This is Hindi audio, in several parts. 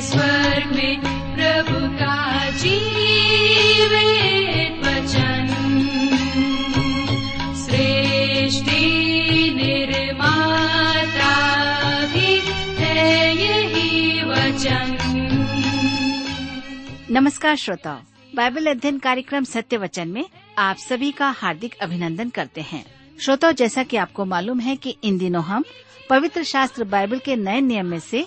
स्वर्ग में प्रभु का नमस्कार श्रोताओ, बाइबल अध्ययन कार्यक्रम सत्य वचन में आप सभी का हार्दिक अभिनंदन करते हैं। श्रोताओ, जैसा कि आपको मालूम है कि इन दिनों हम पवित्र शास्त्र बाइबल के नए नियम में से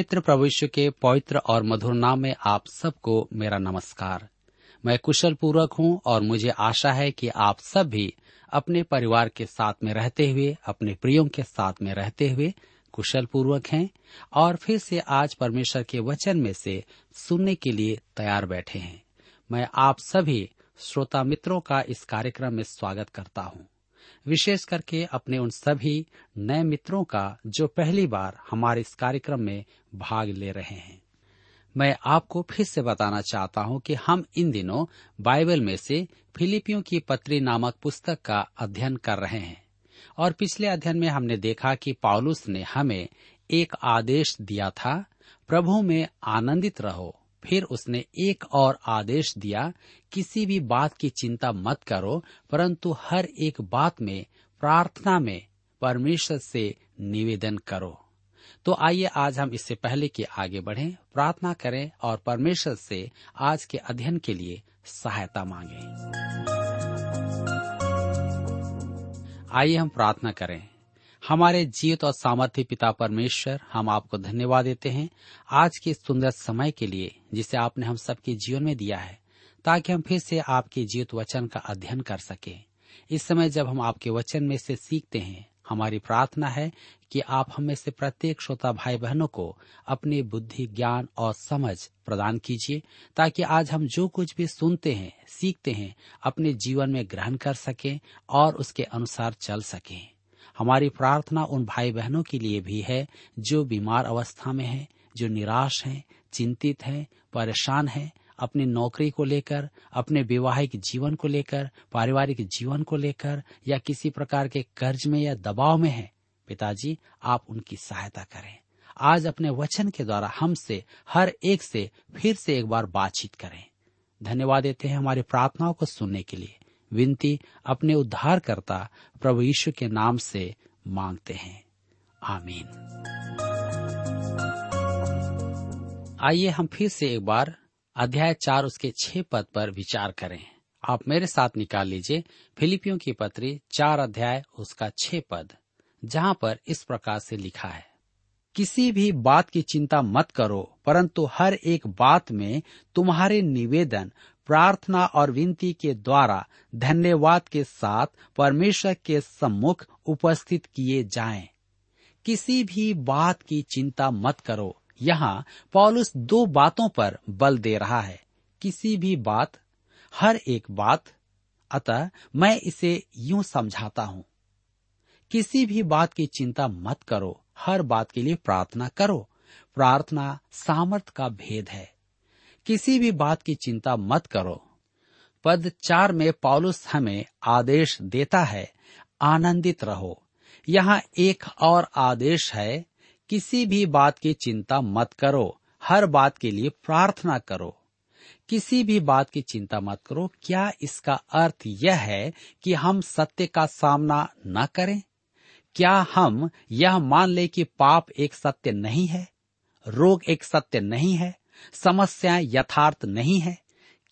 मित्र यीशु के पवित्र और मधुर नाम में आप सबको मेरा नमस्कार। मैं कुशल पूर्वक हूँ और मुझे आशा है कि आप सब भी अपने परिवार के साथ में रहते हुए, अपने प्रियों के साथ में रहते हुए कुशल पूर्वक हैं और फिर से आज परमेश्वर के वचन में से सुनने के लिए तैयार बैठे हैं। मैं आप सभी श्रोता मित्रों का इस कार्यक्रम में स्वागत करता हूँ। विशेष करके अपने उन सभी नए मित्रों का जो पहली बार हमारे इस कार्यक्रम में भाग ले रहे हैं। मैं आपको फिर से बताना चाहता हूँ कि हम इन दिनों बाइबल में से फिलिपियों की पत्री नामक पुस्तक का अध्ययन कर रहे हैं। और पिछले अध्ययन में हमने देखा कि पौलुस ने हमें एक आदेश दिया था, प्रभु में आनंदित रहो। फिर उसने एक और आदेश दिया, किसी भी बात की चिंता मत करो, परंतु हर एक बात में, प्रार्थना में, परमेश्वर से निवेदन करो। तो आइए आज हम इससे पहले कि आगे बढ़ें, प्रार्थना करें और परमेश्वर से आज के अध्ययन के लिए सहायता मांगे। आइए हम प्रार्थना करें। हमारे जीवित और सामर्थ्य पिता परमेश्वर हम आपको धन्यवाद देते हैं आज के सुंदर समय के लिए, जिसे आपने हम सबके जीवन में दिया है, ताकि हम फिर से आपके जीवित वचन का अध्ययन कर सके। इस समय जब हम आपके वचन में से सीखते हैं, हमारी प्रार्थना है कि आप हमें से प्रत्येक श्रोता भाई बहनों को अपनी बुद्धि, ज्ञान और समझ प्रदान कीजिए, ताकि आज हम जो कुछ भी सुनते हैं, सीखते हैं, अपने जीवन में ग्रहण कर सकें और उसके अनुसार चल सकें। हमारी प्रार्थना उन भाई बहनों के लिए भी है जो बीमार अवस्था में हैं, जो निराश हैं, चिंतित हैं, परेशान हैं, अपनी नौकरी को लेकर अपने वैवाहिक जीवन को लेकर पारिवारिक जीवन को लेकर या किसी प्रकार के कर्ज में या दबाव में है। पिताजी आप उनकी सहायता करें। आज अपने वचन के द्वारा हमसे हर एक से फिर से एक बार बातचीत करें। धन्यवाद देते हैं हमारी प्रार्थनाओं को सुनने के लिए। विनती अपने उद्धारकर्ता प्रभु यीशु के नाम से मांगते हैं। आमीन। आइए हम फिर से एक बार अध्याय चार उसके छह पद पर विचार करें। आप मेरे साथ निकाल लीजिए फिलिपियों की पत्री चार अध्याय उसका छह पद, जहाँ पर इस प्रकार से लिखा है। किसी भी बात की चिंता मत करो, परंतु हर एक बात में तुम्हारे निवेदन प्रार्थना और विनती के द्वारा धन्यवाद के साथ परमेश्वर के सम्मुख उपस्थित किए जाएँ। किसी भी बात की चिंता मत करो। यहाँ पॉलुस दो बातों पर बल दे रहा है। किसी भी बात, हर एक बात, अतः मैं इसे यूँ समझाता हूँ। किसी भी बात की चिंता मत करो। हर बात के लिए प्रार्थना करो। प्रार्थना सामर्थ का भेद है। किसी भी बात की चिंता मत करो। पद चार में पॉलुस हमें आदेश देता है, आनंदित रहो। यहाँ एक और आदेश है, किसी भी बात की चिंता मत करो, हर बात के लिए प्रार्थना करो। किसी भी बात की चिंता मत करो, क्या इसका अर्थ यह है कि हम सत्य का सामना न करें? क्या हम यह मान ले कि पाप एक सत्य नहीं है, रोग एक सत्य नहीं है? समस्याएँ यथार्थ नहीं है।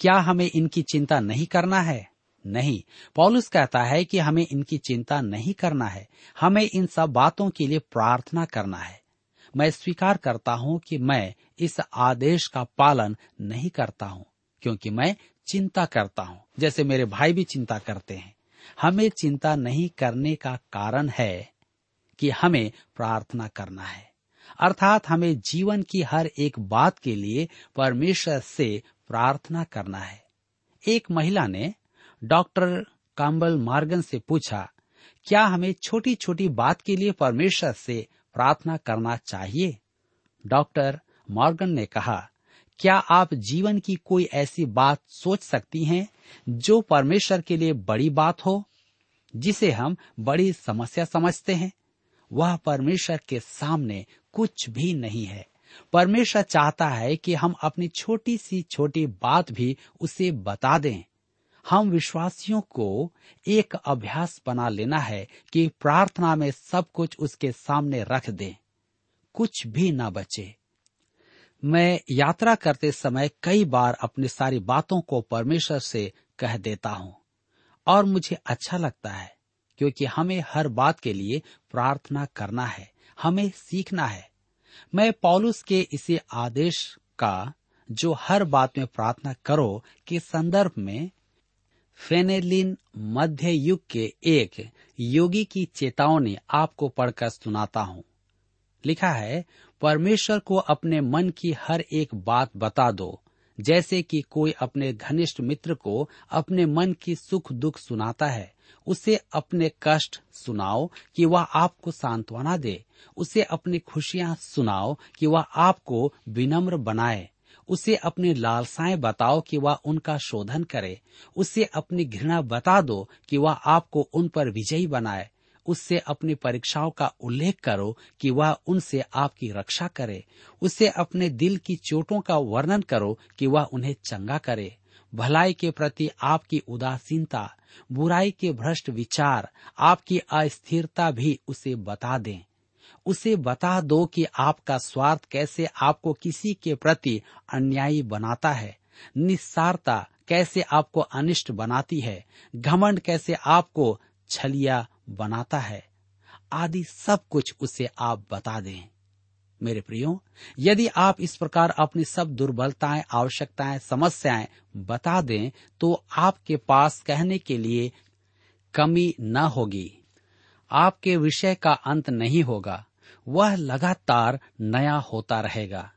क्या हमें इनकी चिंता नहीं करना है? नहीं। पॉलुस कहता है कि हमें इनकी चिंता नहीं करना है। हमें इन सब बातों के लिए प्रार्थना करना है। मैं स्वीकार करता हूँ कि मैं इस आदेश का पालन नहीं करता हूँ, क्योंकि मैं चिंता करता हूँ, जैसे मेरे भाई भी चिंता करते हैं। हमें चिंता नहीं करने का कारण है कि हमें प्रार्थना करना है। अर्थात हमें जीवन की हर एक बात के लिए परमेश्वर से प्रार्थना करना है। एक महिला ने डॉक्टर काम्बल मार्गन से पूछा, क्या हमें छोटी छोटी बात के लिए परमेश्वर से प्रार्थना करना चाहिए? डॉक्टर मॉर्गन ने कहा, क्या आप जीवन की कोई ऐसी बात सोच सकती हैं जो परमेश्वर के लिए बड़ी बात हो, जिसे हम बड़ी समस्या समझते हैं? वह परमेश्वर के सामने कुछ भी नहीं है। परमेश्वर चाहता है कि हम अपनी छोटी सी छोटी बात भी उसे बता दें। हम विश्वासियों को एक अभ्यास बना लेना है कि प्रार्थना में सब कुछ उसके सामने रख दें। कुछ भी ना बचे। मैं यात्रा करते समय कई बार अपनी सारी बातों को परमेश्वर से कह देता हूँ। और मुझे अच्छा लगता है, क्योंकि हमें हर बात के लिए प्रार्थना करना है। हमें सीखना है। मैं पॉलुस के इसी आदेश का, जो हर बात में प्रार्थना करो, के संदर्भ में फेनेलिन मध्य युग के एक योगी की चेतावनी आपको पढ़कर सुनाता हूँ। लिखा है, परमेश्वर को अपने मन की हर एक बात बता दो, जैसे कि कोई अपने घनिष्ठ मित्र को अपने मन की सुख दुख सुनाता है। उसे अपने कष्ट सुनाओ कि वह आपको सांत्वना दे। उसे अपनी खुशियाँ सुनाओ कि वह आपको विनम्र बनाए। उसे अपनी लालसाएँ बताओ कि वह उनका शोधन करे। उसे अपनी घृणा बता दो कि वह आपको उन पर विजयी बनाए। उससे अपनी परीक्षाओं का उल्लेख करो कि वह उनसे आपकी रक्षा करे। उसे अपने दिल की चोटों का वर्णन करो कि वह उन्हें चंगा करे। भलाई के प्रति आपकी उदासीनता, बुराई के भ्रष्ट विचार, आपकी अस्थिरता भी उसे बता दें। उसे बता दो कि आपका स्वार्थ कैसे आपको किसी के प्रति अन्यायी बनाता है। निस्सारता कैसे आपको अनिष्ट बनाती है। घमंड कैसे आपको छलिया बनाता है। आदि सब कुछ उसे आप बता दें। मेरे प्रियो, यदि आप इस प्रकार अपनी सब दुर्बलताएँ, आवश्यकताएँ, समस्याएँ बता दें तो आपके पास कहने के लिए कमी न होगी। आपके विषय का अंत नहीं होगा। वह लगातार नया होता रहेगा।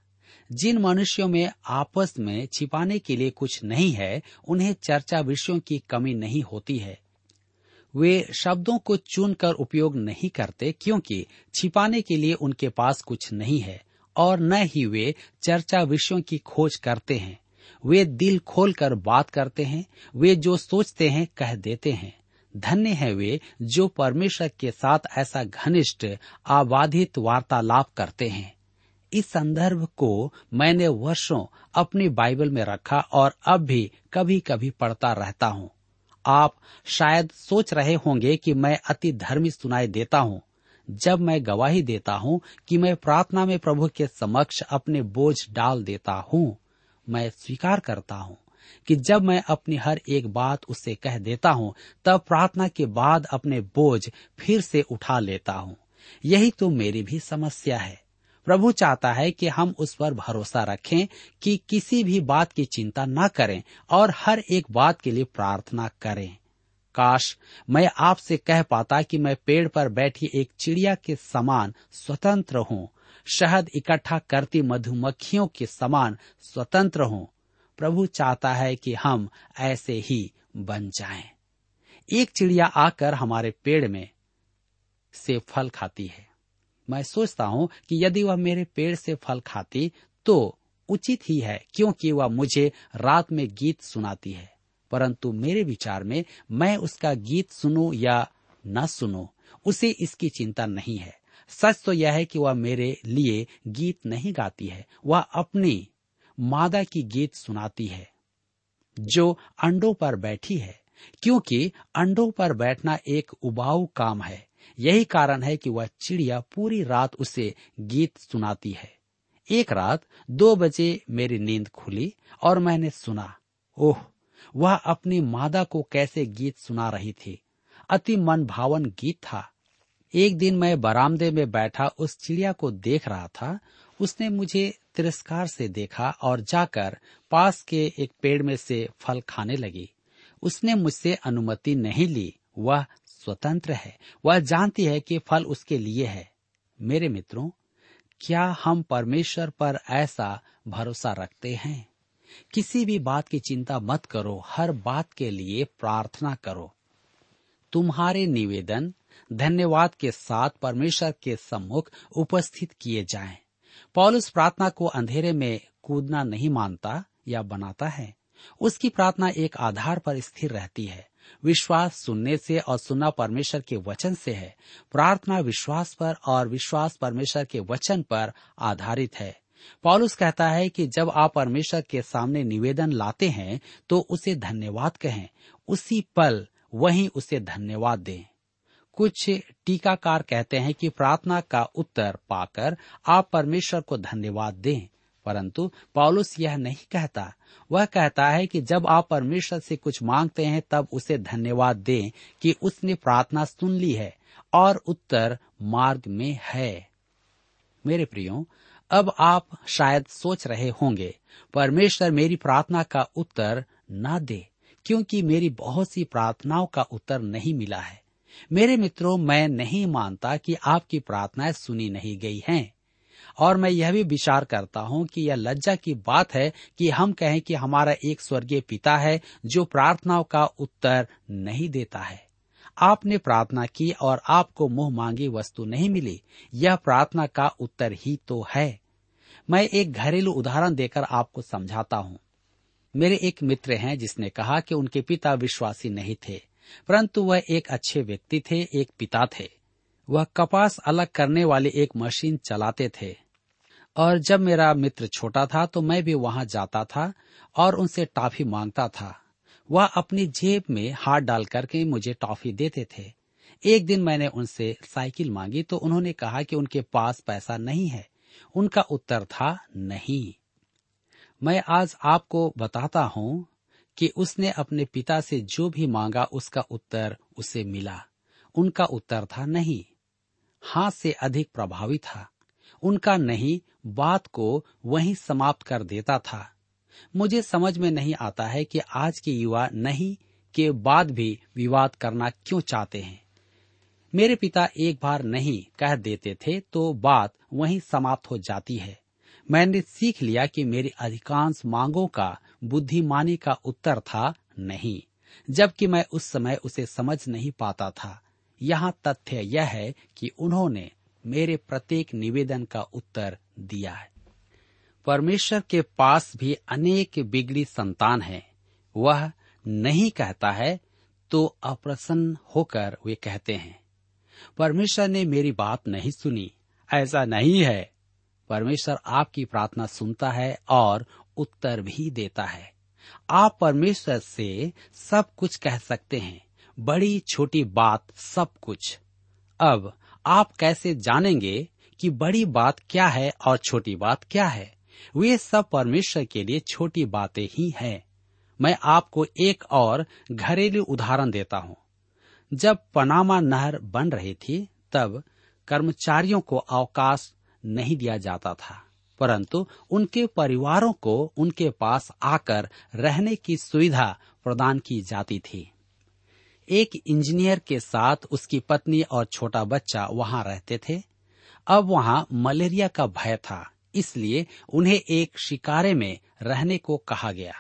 जिन मनुष्यों में आपस में छिपाने के लिए कुछ नहीं है, उन्हें चर्चा विषयों की कमी नहीं होती है। वे शब्दों को चुनकर उपयोग नहीं करते क्योंकि छिपाने के लिए उनके पास कुछ नहीं है और न ही वे चर्चा विषयों की खोज करते हैं। वे दिल खोलकर बात करते हैं, वे जो सोचते हैं कह देते हैं। धन्य है वे जो परमेश्वर के साथ ऐसा घनिष्ठ, आबाधित वार्तालाप करते हैं। इस संदर्भ को मैंने वर्षों अपनी बाइबल में रखा और अब भी कभी कभी पढ़ता रहता हूँ। आप शायद सोच रहे होंगे कि मैं अति धर्मी सुनाई देता हूँ, जब मैं गवाही देता हूँ कि मैं प्रार्थना में प्रभु के समक्ष अपने बोझ डाल देता हूँ, मैं स्वीकार करता हूँ कि जब मैं अपनी हर एक बात उससे कह देता हूँ, तब प्रार्थना के बाद अपने बोझ फिर से उठा लेता हूँ। यही तो मेरी भी समस्या है। प्रभु चाहता है कि हम उस पर भरोसा रखें कि किसी भी बात की चिंता न करें और हर एक बात के लिए प्रार्थना करें। काश मैं आपसे कह पाता कि मैं पेड़ पर बैठी एक चिड़िया के समान स्वतंत्र हूँ, शहद इकट्ठा करती मधुमक्खियों के समान स्वतंत्र हूँ। प्रभु चाहता है कि हम ऐसे ही बन जाएँ। एक चिड़िया आकर हमारे पेड़ में से फल खाती है। मैं सोचता हूँ कि यदि वह मेरे पेड़ से फल खाती तो उचित ही है, क्योंकि वह मुझे रात में गीत सुनाती है। परंतु मेरे विचार में मैं उसका गीत सुनू या न सुनू, उसे इसकी चिंता नहीं है। सच तो यह है कि वह मेरे लिए गीत नहीं गाती है, वह अपनी मादा की गीत सुनाती है, जो अंडों पर बैठी है, क्योंकि अंडों पर बैठना एक उबाऊ काम है। यही कारण है कि वह चिड़िया पूरी रात उसे गीत सुनाती है। एक रात दो बजे मेरी नींद खुली और मैंने सुना, ओह, वह अपनी मादा को कैसे गीत सुना रही थी। अति मन भावन गीत था। एक दिन मैं बरामदे में बैठा उस चिड़िया को देख रहा था। उसने मुझे तिरस्कार से देखा और जाकर पास के एक पेड़ में से फल खाने लगी। उसने मुझसे अनुमति नहीं ली। वह स्वतंत्र है। वह जानती है कि फल उसके लिए है। मेरे मित्रों, क्या हम परमेश्वर पर ऐसा भरोसा रखते हैं? किसी भी बात की चिंता मत करो। हर बात के लिए प्रार्थना करो। तुम्हारे निवेदन, धन्यवाद के साथ परमेश्वर के सम्मुख उपस्थित किए जाएँ। पौलुस प्रार्थना को अंधेरे में कूदना नहीं मानता या बनाता है। उसकी प्रार्थना एक आधार पर स्थिर रहती है। विश्वास सुनने से और सुनना परमेश्वर के वचन से है। प्रार्थना विश्वास पर और विश्वास परमेश्वर के वचन पर आधारित है। पॉलुस कहता है कि जब आप परमेश्वर के सामने निवेदन लाते हैं तो उसे धन्यवाद कहें। उसी पल वहीं उसे धन्यवाद दें। कुछ टीकाकार कहते हैं कि प्रार्थना का उत्तर पाकर आप परमेश्वर को धन्यवाद दें। परंतु पॉलुस यह नहीं कहता। वह कहता है कि जब आप परमेश्वर से कुछ मांगते हैं, तब उसे धन्यवाद दें कि उसने प्रार्थना सुन ली है और उत्तर मार्ग में है। मेरे प्रियो, अब आप शायद सोच रहे होंगे, परमेश्वर मेरी प्रार्थना का उत्तर न दे, क्योंकि मेरी बहुत सी प्रार्थनाओं का उत्तर नहीं मिला है। मेरे मित्रों, मैं नहीं मानता कि आपकी प्रार्थनाएँ सुनी नहीं गई हैं। और मैं यह भी विचार करता हूँ कि यह लज्जा की बात है कि हम कहें कि हमारा एक स्वर्गीय पिता है जो प्रार्थनाओं का उत्तर नहीं देता है। आपने प्रार्थना की और आपको मुँह मांगी वस्तु नहीं मिली, यह प्रार्थना का उत्तर ही तो है। मैं एक घरेलू उदाहरण देकर आपको समझाता हूँ। मेरे एक मित्र हैं जिसने कहा कि उनके पिता विश्वासी नहीं थे, परंतु वह एक अच्छे व्यक्ति थे, एक पिता थे। वह कपास अलग करने वाली एक मशीन चलाते थे। और जब मेरा मित्र छोटा था तो मैं भी वहाँ जाता था और उनसे टॉफी माँगता था। वह अपनी जेब में हाथ डाल करके मुझे टॉफी देते थे। एक दिन मैंने उनसे साइकिल मांगी तो उन्होंने कहा कि उनके पास पैसा नहीं है। उनका उत्तर था, नहीं। मैं आज आपको बताता हूँ कि उसने अपने पिता से जो भी मांगा, उसका उत्तर उसे मिला। उनका उत्तर था, नहीं। हाँ से अधिक प्रभावी था। उनका नहीं, बात को वहीं समाप्त कर देता था। मुझे समझ में नहीं आता है कि आज के युवा नहीं, के बाद भी विवाद करना क्यों चाहते हैं। मेरे पिता एक बार नहीं कह देते थे तो बात वहीं समाप्त हो जाती है। मैंने सीख लिया कि मेरी अधिकांश मांगों का, बुद्धिमानी का उत्तर था नहीं, जबकि मैं उस समय उसे समझ नहीं पाता था। यहाँ तथ्य यह है कि उन्होंने मेरे प्रत्येक निवेदन का उत्तर दिया है। परमेश्वर के पास भी अनेक बिगड़ी संतान है। वह नहीं कहता है तो अप्रसन्न होकर वे कहते हैं, परमेश्वर ने मेरी बात नहीं सुनी। ऐसा नहीं है। परमेश्वर आपकी प्रार्थना सुनता है और उत्तर भी देता है। आप परमेश्वर से सब कुछ कह सकते हैं। बड़ी छोटी बात सब कुछ। अब आप कैसे जानेंगे कि बड़ी बात क्या है और छोटी बात क्या है? वे सब परमेश्वर के लिए छोटी बातें ही हैं। मैं आपको एक और घरेलू उदाहरण देता हूँ। जब पनामा नहर बन रही थी, तब कर्मचारियों को अवकाश नहीं दिया जाता था, परंतु उनके परिवारों को उनके पास आकर रहने की सुविधा प्रदान की जाती थी। एक इंजीनियर के साथ उसकी पत्नी और छोटा बच्चा वहाँ रहते थे। अब वहाँ मलेरिया का भय था, इसलिए उन्हें एक शिकारे में रहने को कहा गया।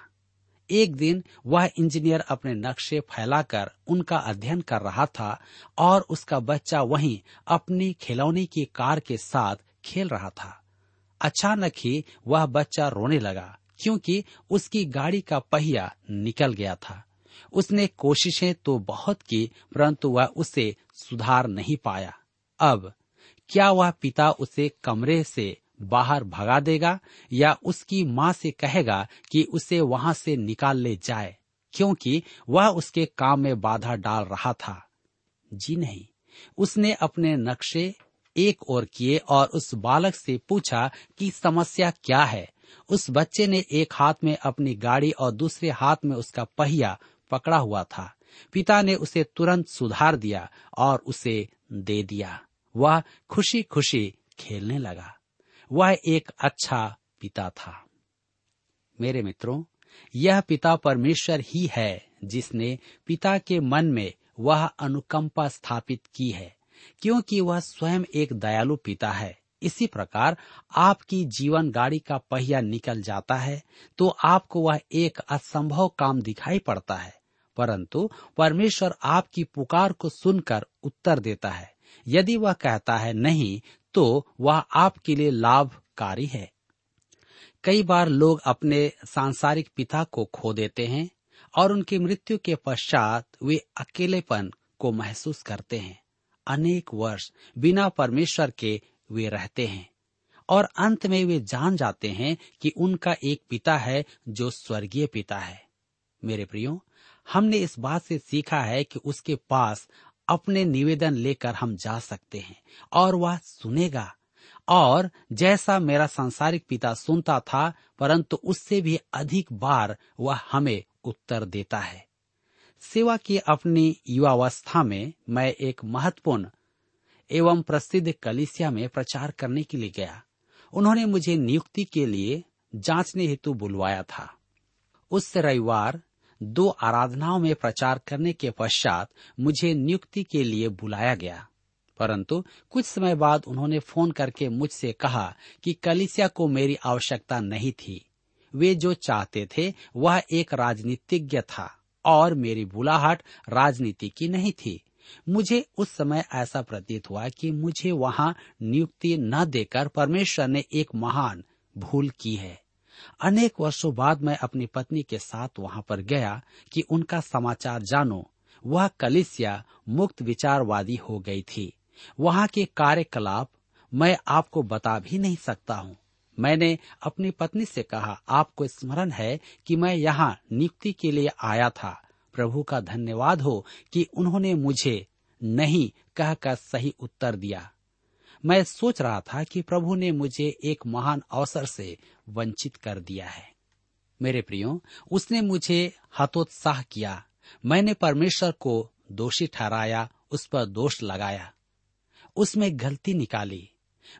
एक दिन वह इंजीनियर अपने नक्शे फैलाकर उनका अध्ययन कर रहा था और उसका बच्चा वहीं अपनी खिलौने की कार के साथ खेल रहा था। अचानक ही वह बच्चा रोने लगा, क्योंकि उसकी गाड़ी का पहिया निकल गया था। उसने कोशिशें तो बहुत की, परंतु वह उसे सुधार नहीं पाया। अब, क्या वह पिता उसे कमरे से बाहर भगा देगा, या उसकी माँ से कहेगा कि उसे वहाँ से निकाल ले जाए? क्योंकि वह उसके काम में बाधा डाल रहा था। जी नहीं, उसने अपने नक्शे एक ओर किए और उस बालक से पूछा कि समस्या क्या है। उस बच्चे ने एक हाथ में अपनी गाड़ी और दूसरे हाथ में उसका पहिया पकड़ा हुआ था। पिता ने उसे तुरंत सुधार दिया और उसे दे दिया। वह खुशी खुशी खेलने लगा। वह एक अच्छा पिता था। मेरे मित्रों, यह पिता परमेश्वर ही है जिसने पिता के मन में वह अनुकंपा स्थापित की है, क्योंकि वह स्वयं एक दयालु पिता है। इसी प्रकार आपकी जीवन गाड़ी का पहिया निकल जाता है तो आपको वह एक असंभव काम दिखाई पड़ता है। परंतु परमेश्वर आपकी पुकार को सुनकर उत्तर देता है। यदि वह कहता है नहीं तो वह आपके लिए लाभकारी है। कई बार लोग अपने सांसारिक पिता को खो देते हैं और उनकी मृत्यु के पश्चात वे अकेलेपन को महसूस करते हैं। अनेक वर्ष बिना परमेश्वर के वे रहते हैं और अंत में वे जान जाते हैं कि उनका एक पिता है जो स्वर्गीय पिता है। मेरे प्रियो हमने इस बात से सीखा है कि उसके पास अपने निवेदन लेकर हम जा सकते हैं और वह सुनेगा। और जैसा मेरा सांसारिक पिता सुनता था, परंतु उससे भी अधिक बार वह हमें उत्तर देता है। सेवा की अपनी युवावस्था में मैं एक महत्वपूर्ण एवं प्रसिद्ध कलिसिया में प्रचार करने के लिए गया। उन्होंने मुझे नियुक्ति के लिए जांचने हेतु बुलवाया था। उस रविवार दो आराधनाओं में प्रचार करने के पश्चात मुझे नियुक्ति के लिए बुलाया गया। परंतु कुछ समय बाद उन्होंने फ़ोन करके मुझसे कहा कि कलिसिया को मेरी आवश्यकता नहीं थी। वे जो चाहते थे, वह एक राजनीतिज्ञ था और मेरी बुलाहट राजनीति की नहीं थी। मुझे उस समय ऐसा प्रतीत हुआ कि मुझे वहाँ नियुक्ति न देकर परमेश्वर ने एक महान भूल की है। अनेक वर्षों बाद मैं अपनी पत्नी के साथ वहाँ पर गया कि उनका समाचार जानो। वह कलिसिया मुक्त विचारवादी हो गई थी। वहाँ के कार्यकलाप मैं आपको बता भी नहीं सकता हूँ। मैंने अपनी पत्नी से कहा, आपको स्मरण है कि मैं यहाँ नियुक्ति के लिए आया था। प्रभु का धन्यवाद हो कि उन्होंने मुझे नहीं कहकर सही उत्तर दिया। मैं सोच रहा था कि प्रभु ने मुझे एक महान अवसर से वंचित कर दिया है। मेरे प्रियो, उसने मुझे हतोत्साह किया। मैंने परमेश्वर को दोषी ठहराया, उस पर दोष लगाया। उसमें गलती निकाली।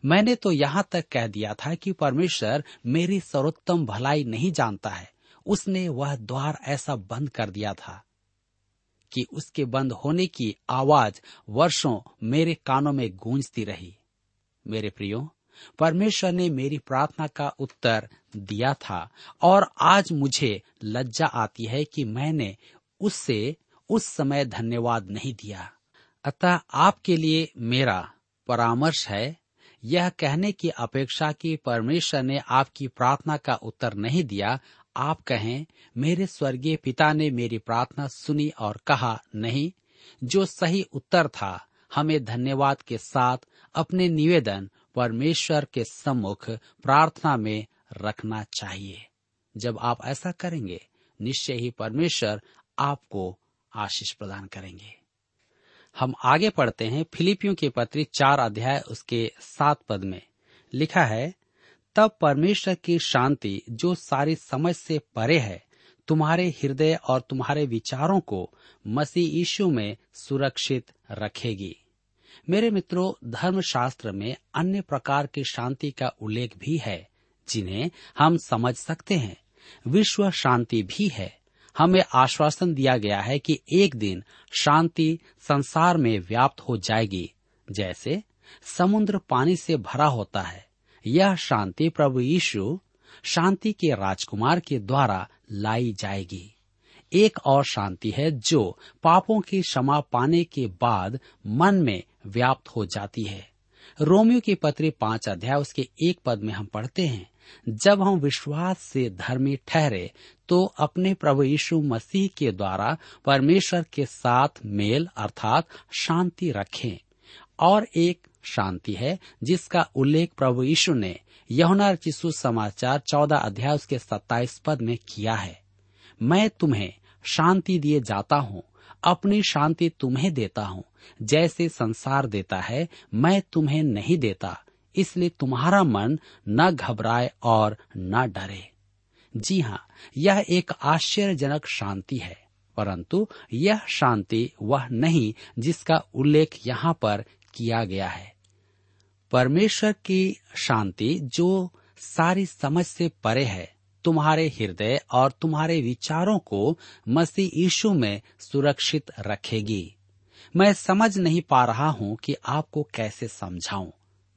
मैंने तो यहाँ तक कह दिया था कि परमेश्वर मेरी सर्वोत्तम भलाई नहीं जानता है। उसने वह द्वार ऐसा बंद कर दिया था कि उसके बंद होने की आवाज़ वर्षों मेरे कानों में गूंजती रही। मेरे प्रियो, परमेश्वर ने मेरी प्रार्थना का उत्तर दिया था और आज मुझे लज्जा आती है कि मैंने उससे उस समय धन्यवाद नहीं दिया। अतः आपके लिए मेरा परामर्श है, यह कहने की अपेक्षा कि परमेश्वर ने आपकी प्रार्थना का उत्तर नहीं दिया। आप कहें, मेरे स्वर्गीय पिता ने मेरी प्रार्थना सुनी और कहा, नहीं, जो सही उत्तर था, हमें धन्यवाद के साथ अपने निवेदन परमेश्वर के सम्मुख प्रार्थना में रखना चाहिए। जब आप ऐसा करेंगे, निश्चय ही परमेश्वर आपको आशीष प्रदान करेंगे। हम आगे पढ़ते हैं फिलिपियों के पत्री चार अध्याय उसके सात पद में। लिखा है, तब परमेश्वर की शांति जो सारी समझ से परे है, तुम्हारे हृदय और तुम्हारे विचारों को मसीह यीशु में सुरक्षित रखेगी। मेरे मित्रों, धर्मशास्त्र में अन्य प्रकार की शांति का उल्लेख भी है, जिन्हें हम समझ सकते हैं। विश्व शांति भी है। हमें आश्वासन दिया गया है कि एक दिन शांति संसार में व्याप्त हो जाएगी। जैसे, समुद्र पानी से भरा होता है। यह शांति प्रभु यीशु शांति के राजकुमार के द्वारा लाई जाएगी। एक और शांति है जो पापों की क्षमा पाने के बाद मन में व्याप्त हो जाती है। रोमियो की पत्री पाँच अध्याय, उसके एक पद में हम पढ़ते हैं, जब हम विश्वास से धर्मी ठहरे तो अपने प्रभु यीशु मसीह के द्वारा परमेश्वर के साथ मेल अर्थात शांति रखें। और एक शांति है, जिसका उल्लेख प्रभु यीशु ने यहुना चिशु समाचार चौदह अध्याय, उसके सत्ताईस पद में किया है। मैं तुम्हें शांति दिए जाता हूँ, अपनी शांति तुम्हें देता हूँ जैसे संसार देता है, मैं तुम्हें नहीं देता, इसलिए तुम्हारा मन न घबराए और न डरे। जी हाँ यह एक आश्चर्यजनक शांति है, परंतु यह शांति वह नहीं जिसका उल्लेख यहाँ पर किया गया है। परमेश्वर की शांति जो सारी समझ से परे है, तुम्हारे हृदय और तुम्हारे विचारों को मसीह यीशु में सुरक्षित रखेगी। मैं समझ नहीं पा रहा हूँ कि आपको कैसे समझाऊं,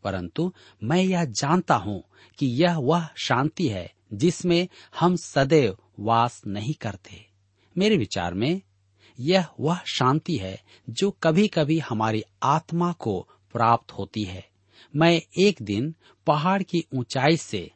परंतु मैं यह जानता हूँ कि यह वह शांति है जिसमें हम सदैव वास नहीं करते। मेरे विचार में, यह वह शांति है जो कभी कभी हमारी आत्मा को प्राप्त होती है। मैं एक दिन पहाड़ की ऊंचाई से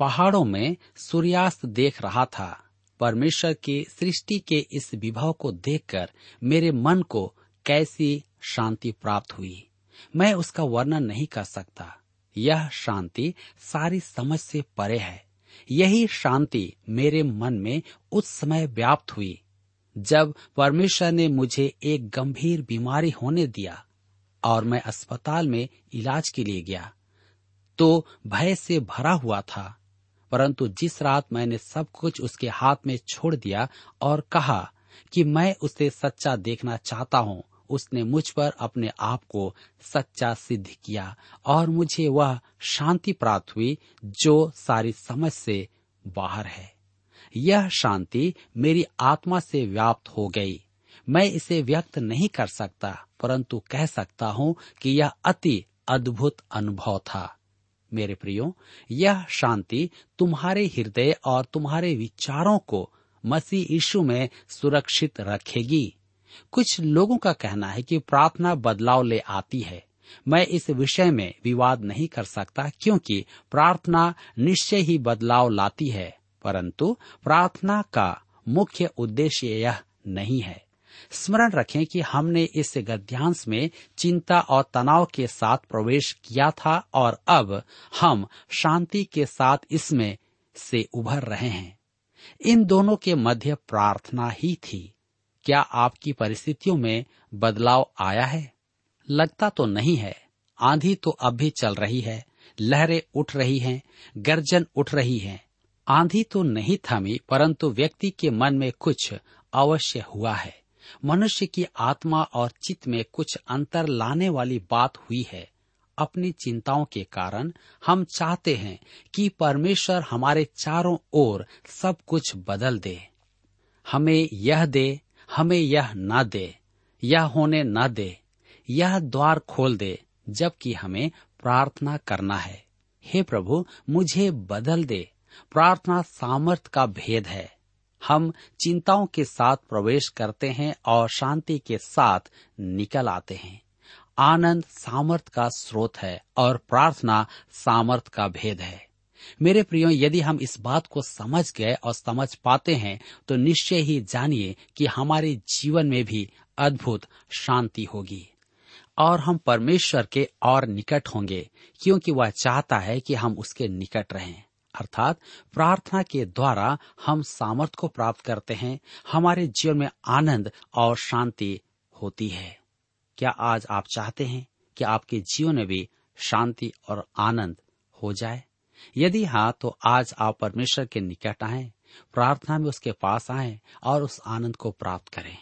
पहाड़ों में सूर्यास्त देख रहा था। परमेश्वर की सृष्टि के इस विभव को देखकर मेरे मन को कैसी शांति प्राप्त हुई। मैं उसका वर्णन नहीं कर सकता। यह शांति सारी समझ से परे है। यही शांति मेरे मन में उस समय व्याप्त हुई, जब परमेश्वर ने मुझे एक गंभीर बीमारी होने दिया और मैं अस्पताल में इलाज के लिए गया। तो भय से भरा हुआ था। परंतु जिस रात मैंने सब कुछ उसके हाथ में छोड़ दिया और कहा कि मैं उसे सच्चा देखना चाहता हूँ, उसने मुझ पर अपने आप को सच्चा सिद्ध किया और मुझे वह शांति प्राप्त हुई जो सारी समझ से बाहर है। यह शांति मेरी आत्मा से व्याप्त हो गई। मैं इसे व्यक्त नहीं कर सकता, परंतु कह सकता हूँ कि यह अति अद्भुत अनुभव था। मेरे प्रियो, यह शांति तुम्हारे हृदय और तुम्हारे विचारों को मसीह यीशु में सुरक्षित रखेगी। कुछ लोगों का कहना है कि प्रार्थना बदलाव ले आती है। मैं इस विषय में विवाद नहीं कर सकता क्योंकि प्रार्थना निश्चय ही बदलाव लाती है, परंतु प्रार्थना का मुख्य उद्देश्य यह नहीं है। स्मरण रखें कि हमने इस गद्यांश में चिंता और तनाव के साथ प्रवेश किया था और अब हम शांति के साथ इसमें से उभर रहे हैं। इन दोनों के मध्य प्रार्थना ही थी। क्या आपकी परिस्थितियों में बदलाव आया है? लगता तो नहीं है। आंधी तो अब भी चल रही है। लहरें उठ रही हैं, गर्जन उठ रही है। आंधी तो नहीं थमी परंतु व्यक्ति के मन में कुछ अवश्य हुआ है। मनुष्य की आत्मा और चित्त में कुछ अंतर लाने वाली बात हुई है। अपनी चिंताओं के कारण हम चाहते हैं कि परमेश्वर हमारे चारों ओर सब कुछ बदल दे। हमें यह दे, हमें यह न दे, यह होने न दे, यह द्वार खोल दे, जबकि हमें प्रार्थना करना है। हे प्रभु, मुझे बदल दे। प्रार्थना सामर्थ का भेद है। हम चिंताओं के साथ प्रवेश करते हैं और शांति के साथ निकल आते हैं। आनंद सामर्थ का स्रोत है और प्रार्थना सामर्थ का भेद है। मेरे प्रियो, यदि हम इस बात को समझ गए और समझ पाते हैं तो निश्चय ही जानिए कि हमारे जीवन में भी अद्भुत शांति होगी। और हम परमेश्वर के और निकट होंगे, क्योंकि वह चाहता है कि हम उसके निकट रहें। अर्थात प्रार्थना के द्वारा हम सामर्थ को प्राप्त करते हैं, हमारे जीवन में आनंद और शांति होती है। क्या आज आप चाहते हैं कि आपके जीवन में भी शांति और आनंद हो जाए? यदि हाँ तो आज आप परमेश्वर के निकट आए, प्रार्थना में उसके पास आए और उस आनंद को प्राप्त करें।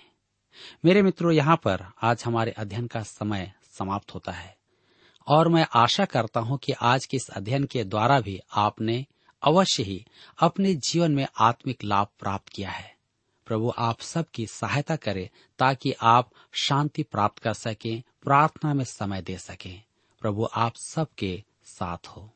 मेरे मित्रों, यहाँ पर आज हमारे अध्ययन का समय समाप्त होता है और मैं आशा करता हूँ कि आज के इस अध्ययन के द्वारा भी आपने अवश्य ही अपने जीवन में आत्मिक लाभ प्राप्त किया है। प्रभु, आप सबकी सहायता करे ताकि आप शांति प्राप्त कर सकें, प्रार्थना में समय दे सकें। प्रभु, आप सबके साथ हो।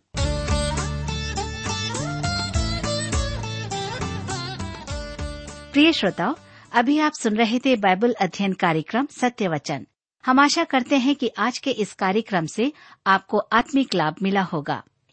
प्रिय श्रोताओ अभी आप सुन रहे थे बाइबल अध्ययन कार्यक्रम सत्य वचन। हम आशा करते हैं कि आज के इस कार्यक्रम से आपको आत्मिक लाभ मिला होगा।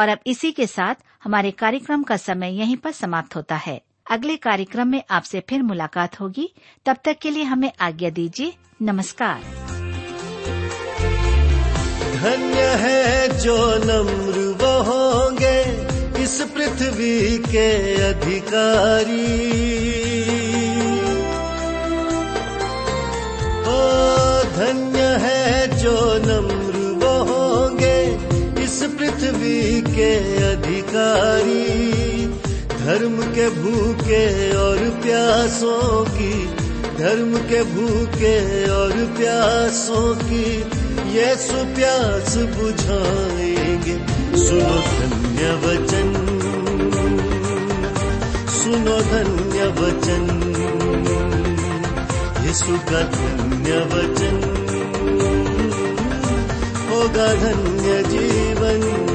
और अब इसी के साथ हमारे कार्यक्रम का समय यहीं पर समाप्त होता है। अगले कार्यक्रम में आपसे फिर मुलाकात होगी। तब तक के लिए हमें आज्ञा दीजिए। नमस्कार। धन्य है जो नम्र वो होंगे इस पृथ्वी के अधिकारी। ओ, धन्य है जो नम्र पृथ्वी के अधिकारी, धर्म के भूखे और प्यासों की, धर्म के भूखे और प्यासों की, यीशु प्यास बुझाएँगे। सुनो धन्य वचन, सुनो धन्य वचन, यीशु का धन्य वचन। होगा धन्य जीवन।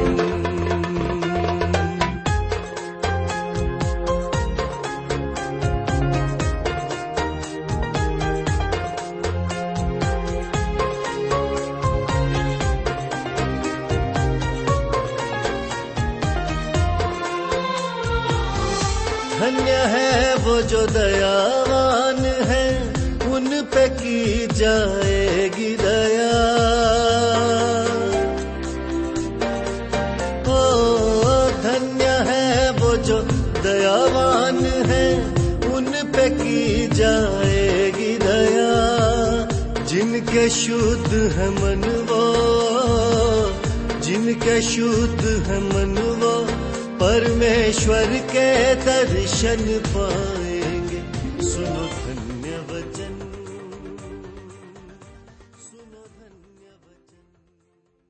शुद्ध है मनवा परमेश्वर के दर्शन सुनो